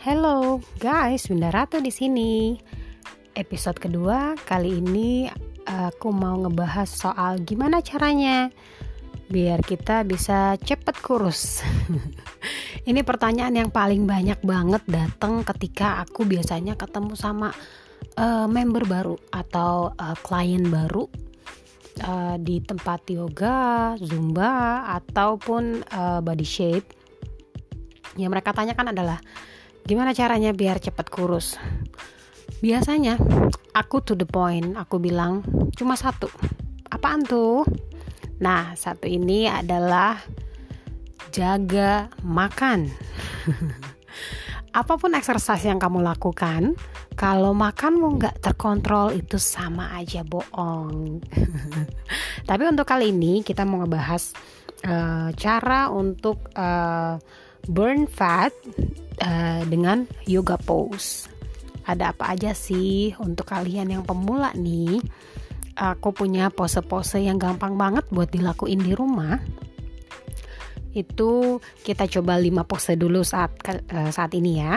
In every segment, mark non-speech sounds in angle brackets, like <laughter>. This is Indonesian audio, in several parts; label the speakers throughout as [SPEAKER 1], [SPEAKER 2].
[SPEAKER 1] Hello guys, Bunda Ratu di sini. Episode kedua kali ini aku mau ngebahas soal gimana caranya biar kita bisa cepet kurus. <laughs> ini pertanyaan yang paling banyak banget datang ketika aku biasanya ketemu sama uh, member baru atau uh, klien baru uh, di tempat yoga, zumba ataupun uh, body shape. Yang mereka tanyakan adalah Gimana caranya biar cepat kurus? Biasanya aku to the point, aku bilang cuma satu. Apaan tuh? Nah, satu ini adalah jaga makan. <laughs> Apa pun exercise yang kamu lakukan, kalau makanmu nggak terkontrol itu sama aja bohong. <laughs> Tapi untuk kali ini kita mau ngebahas uh, cara untuk uh, burn fat uh, dengan yoga pose. Ada apa aja sih untuk kalian yang pemula nih? Aku punya pose-pose yang gampang banget buat dilakuin di rumah. Itu kita coba 5 pose dulu saat uh, saat ini ya.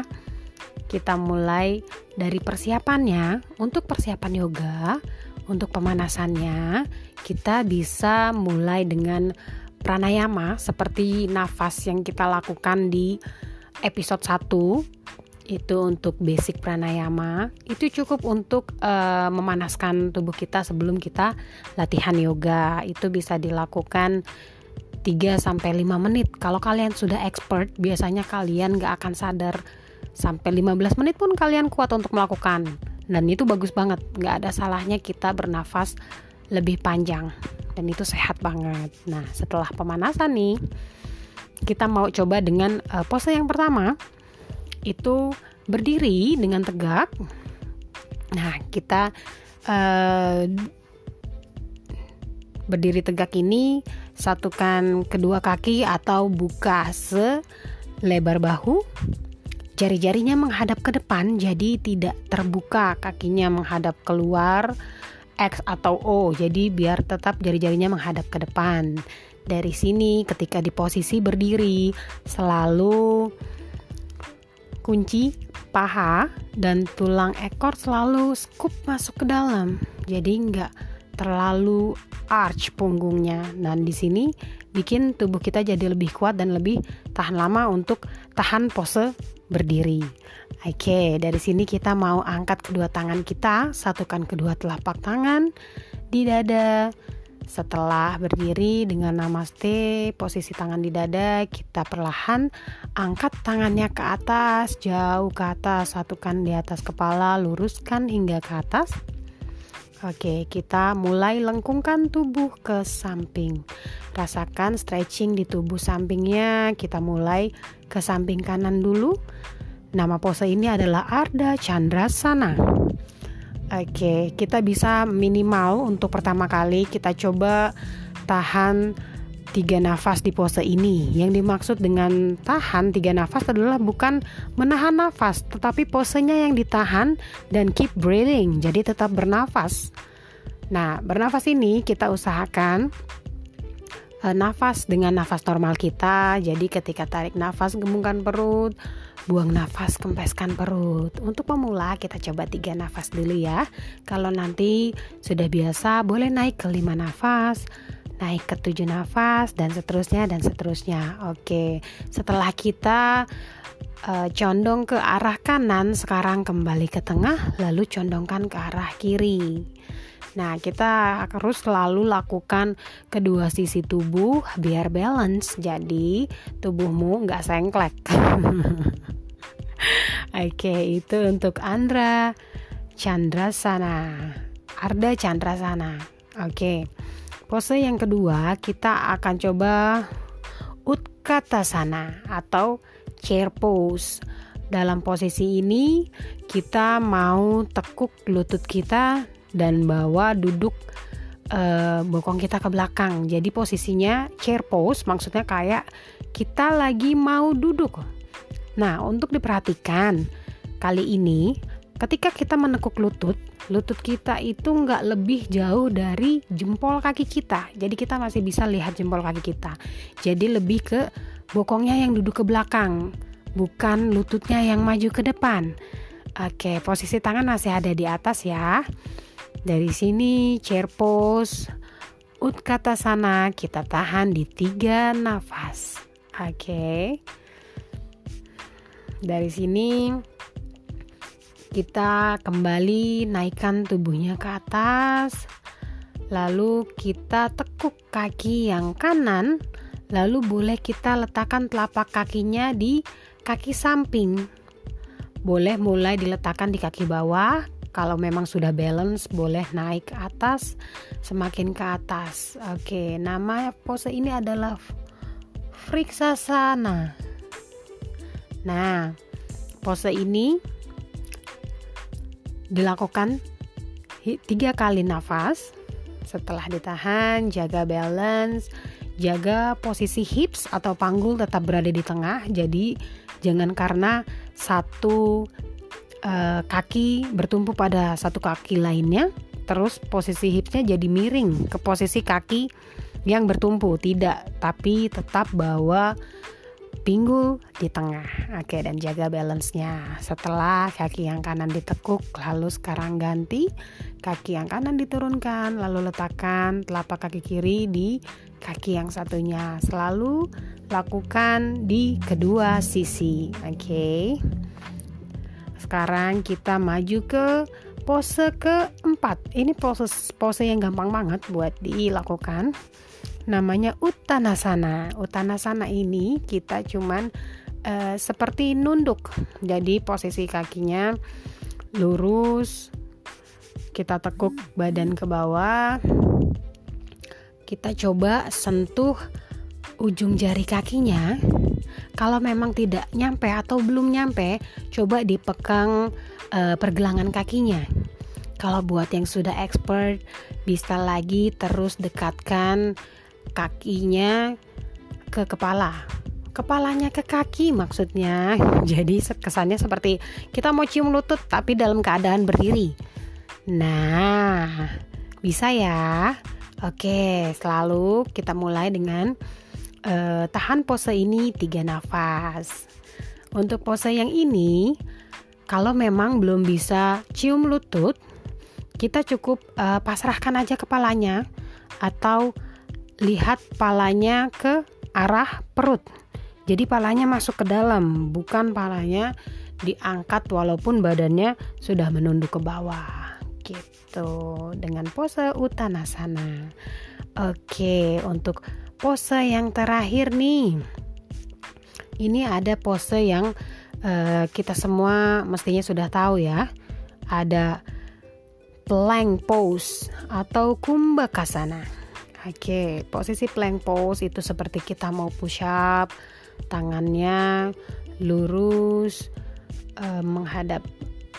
[SPEAKER 1] Kita mulai dari persiapannya. Untuk persiapan yoga, untuk pemanasannya, kita bisa mulai dengan pranayama seperti nafas yang kita lakukan di episode 1 itu untuk basic pranayama. Itu cukup untuk uh, memanaskan tubuh kita sebelum kita latihan yoga. Itu bisa dilakukan 3 sampai 5 menit. Kalau kalian sudah expert biasanya kalian gak akan sadar. Sampai 15 menit pun kalian kuat untuk melakukan. Dan itu bagus banget. Gak ada salahnya kita bernafas lebih panjang dan itu sehat banget. Nah, setelah pemanasan nih, kita mau coba dengan uh, pose yang pertama itu berdiri dengan tegak. Nah, kita uh, berdiri tegak ini satukan kedua kaki atau buka selebar bahu. Jari-jarinya menghadap ke depan jadi tidak terbuka, kakinya menghadap keluar X atau O. Jadi biar tetap jari-jarinya menghadap ke depan. Dari sini ketika di posisi berdiri selalu kunci paha dan tulang ekor selalu scoop masuk ke dalam. Jadi nggak terlalu arch punggungnya. Dan di sini bikin tubuh kita jadi lebih kuat dan lebih tahan lama untuk tahan pose berdiri. Oke, dari sini kita mau angkat kedua tangan kita, satukan kedua telapak tangan di dada. Setelah berdiri dengan namaste, posisi tangan di dada, kita perlahan angkat tangannya ke atas, jauh ke atas, satukan di atas kepala, luruskan hingga ke atas. Oke, kita mulai lengkungkan tubuh ke samping. Rasakan stretching di tubuh sampingnya. Kita mulai ke samping kanan dulu Nama pose ini adalah Arda Chandrasana. Oke, kita bisa minimal untuk pertama kali kita coba tahan tiga nafas di pose ini. Yang dimaksud dengan tahan tiga nafas adalah bukan menahan nafas, tetapi posenya yang ditahan dan keep breathing. Jadi tetap bernafas. Nah, bernafas ini kita usahakan uh, nafas dengan nafas normal kita. Jadi ketika tarik nafas gembungkan perut, buang nafas kempeskan perut. Untuk pemula kita coba tiga nafas dulu ya. Kalau nanti sudah biasa boleh naik ke lima nafas naik ke tujuh nafas dan seterusnya dan seterusnya. Oke, setelah kita uh, condong ke arah kanan, sekarang kembali ke tengah, lalu condongkan ke arah kiri. Nah, kita harus selalu lakukan kedua sisi tubuh biar balance. Jadi, tubuhmu nggak sengklek. <laughs> Oke, itu untuk Andra Chandrasana. Arda Chandrasana. Oke. Pose yang kedua, kita akan coba Utkatasana atau chair pose. Dalam posisi ini, kita mau tekuk lutut kita dan bawa duduk uh, bokong kita ke belakang. Jadi posisinya chair pose maksudnya kayak kita lagi mau duduk. Nah, untuk diperhatikan kali ini ketika kita menekuk lutut, lutut kita itu nggak lebih jauh dari jempol kaki kita. Jadi kita masih bisa lihat jempol kaki kita. Jadi lebih ke bokongnya yang duduk ke belakang bukan lututnya yang maju ke depan. Oke, posisi tangan masih ada di atas ya. Dari sini chair pose, Utkatasana kita tahan di tiga nafas. Oke. Dari sini kita kembali naikkan tubuhnya ke atas. Lalu kita tekuk kaki yang kanan. Lalu boleh kita letakkan telapak kakinya di kaki samping. Boleh mulai diletakkan di kaki bawah. Kalau memang sudah balance, boleh naik ke atas, semakin ke atas. Oke, nama pose ini adalah Friksasana. Nah, pose ini dilakukan tiga kali nafas. Setelah ditahan, jaga balance, jaga posisi hips atau panggul tetap berada di tengah. Jadi jangan karena satu uh, kaki bertumpu pada satu kaki lainnya, terus posisi hipsnya jadi miring ke posisi kaki yang bertumpu tidak tapi tetap bawa pinggul di tengah. Oke dan jaga balance-nya. Setelah kaki yang kanan ditekuk lalu sekarang ganti. Kaki yang kanan diturunkan lalu letakkan telapak kaki kiri di kaki yang satunya. Selalu lakukan di kedua sisi. Oke. Sekarang kita maju ke pose keempat. Ini pose pose yang gampang banget buat dilakukan namanya Uttanasana. Uttanasana ini kita cuman uh, seperti nunduk. Jadi posisi kakinya lurus. Kita tekuk badan ke bawah. Kita coba sentuh ujung jari kakinya. Kalau memang tidak nyampe atau belum nyampe, coba dipegang uh, pergelangan kakinya. Kalau buat yang sudah expert, bisa lagi terus dekatkan kakinya ke kepala. Kepalanya ke kaki maksudnya. <laughs> Jadi kesannya seperti kita mau cium lutut tapi dalam keadaan berdiri. Nah bisa ya? Oke selalu kita mulai dengan uh, tahan pose ini tiga nafas. Untuk pose yang ini kalau memang belum bisa cium lutut kita cukup uh, pasrahkan aja kepalanya atau lihat palanya ke arah perut. Jadi palanya masuk ke dalam, bukan palanya diangkat walaupun badannya sudah menunduk ke bawah. Gitu. Dengan pose uttanasana. Oke, untuk pose yang terakhir nih. Ini ada pose yang uh, kita semua mestinya sudah tahu ya. Ada plank pose atau kumbhakasana. Oke, posisi plank pose itu seperti kita mau push up, tangannya lurus eh, menghadap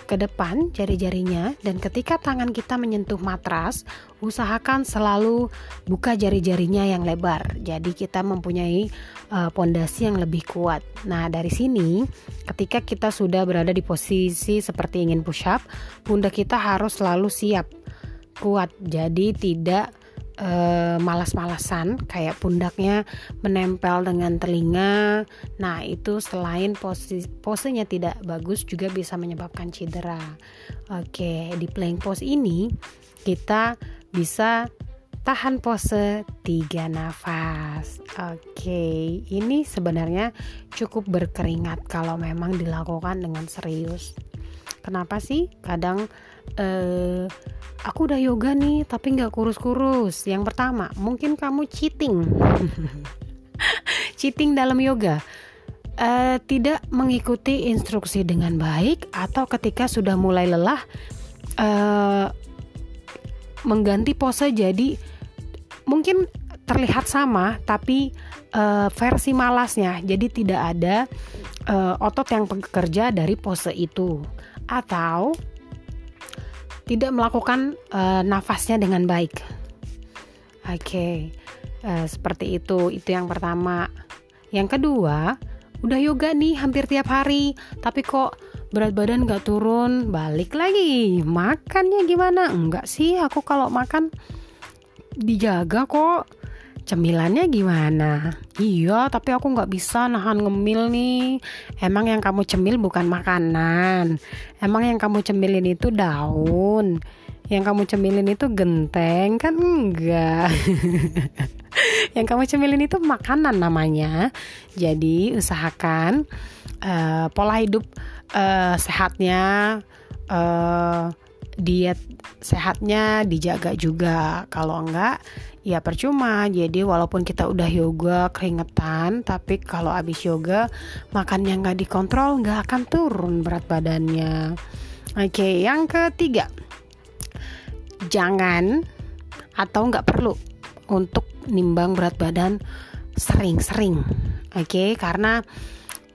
[SPEAKER 1] ke depan jari-jarinya dan ketika tangan kita menyentuh matras, usahakan selalu buka jari-jarinya yang lebar. Jadi kita mempunyai eh, pondasi uh, yang lebih kuat. Nah, dari sini ketika kita sudah berada di posisi seperti ingin push up, pundak kita harus selalu siap kuat. Jadi tidak uh, malas-malasan kayak pundaknya menempel dengan telinga. Nah, itu selain posi posenya tidak bagus juga bisa menyebabkan cedera. Oke, di plank pose ini kita bisa tahan pose tiga nafas. Oke, ini sebenarnya cukup berkeringat kalau memang dilakukan dengan serius. Kenapa sih? Kadang eh, aku udah yoga nih tapi nggak kurus-kurus. Yang pertama, mungkin kamu cheating. <laughs> cheating dalam yoga. Uh, tidak mengikuti instruksi dengan baik atau ketika sudah mulai lelah uh, mengganti pose jadi mungkin terlihat sama tapi uh, versi malasnya jadi tidak ada uh, otot yang bekerja dari pose itu atau tidak melakukan uh, nafasnya dengan baik. Oke, okay. uh, eh, seperti itu. Itu yang pertama. Yang kedua, udah yoga nih hampir tiap hari, tapi kok berat badan gak turun, balik lagi. Makannya gimana? Enggak sih, aku kalau makan dijaga kok. Cemilannya gimana? Iya, tapi aku nggak bisa nahan ngemil nih. Emang yang kamu cemil bukan makanan. Emang yang kamu cemilin itu daun. Yang kamu cemilin itu genteng kan enggak. <laughs> yang kamu cemilin itu makanan namanya. Jadi usahakan uh, pola hidup uh, sehatnya. Uh, diet sehatnya dijaga juga. Kalau enggak ya percuma. Jadi walaupun kita udah yoga keringetan tapi kalau habis yoga makannya nggak dikontrol nggak akan turun berat badannya. Oke yang ketiga. Jangan atau nggak perlu untuk nimbang berat badan sering-sering. Oke karena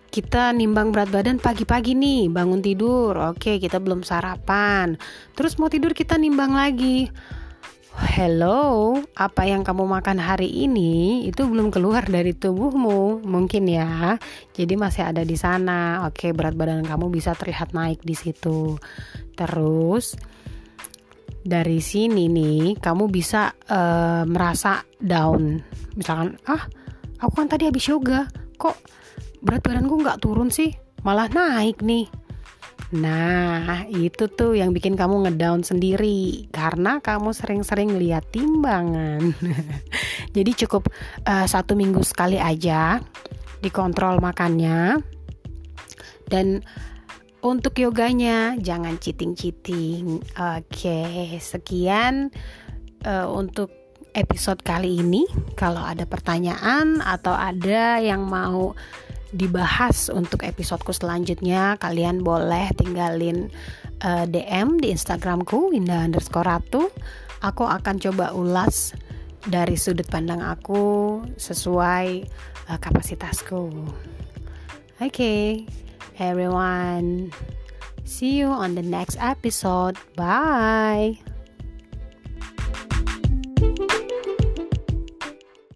[SPEAKER 1] kita nimbang berat badan pagi-pagi nih bangun tidur oke kita belum sarapan terus mau tidur kita nimbang lagi Hello, apa yang kamu makan hari ini itu belum keluar dari tubuhmu, mungkin ya. Jadi masih ada di sana. Oke, berat badan kamu bisa terlihat naik di situ. Terus dari sini nih, kamu bisa uh, merasa down. Misalkan, ah, aku kan tadi habis yoga, kok berat badanku nggak turun sih, malah naik nih Nah, itu tuh yang bikin kamu ngedown sendiri karena kamu sering-sering lihat timbangan. <laughs> Jadi cukup uh, satu minggu sekali aja dikontrol makannya dan untuk yoganya jangan cheating-cheating. Oke, sekian uh, untuk episode kali ini. Kalau ada pertanyaan atau ada yang mau dibahas untuk episodeku selanjutnya. Kalian boleh tinggalin uh, eh, DM di Instagramku Winda underscore Ratu. Aku akan coba ulas dari sudut pandang aku sesuai uh, kapasitasku. Oke okay, everyone. See you on the next episode. Bye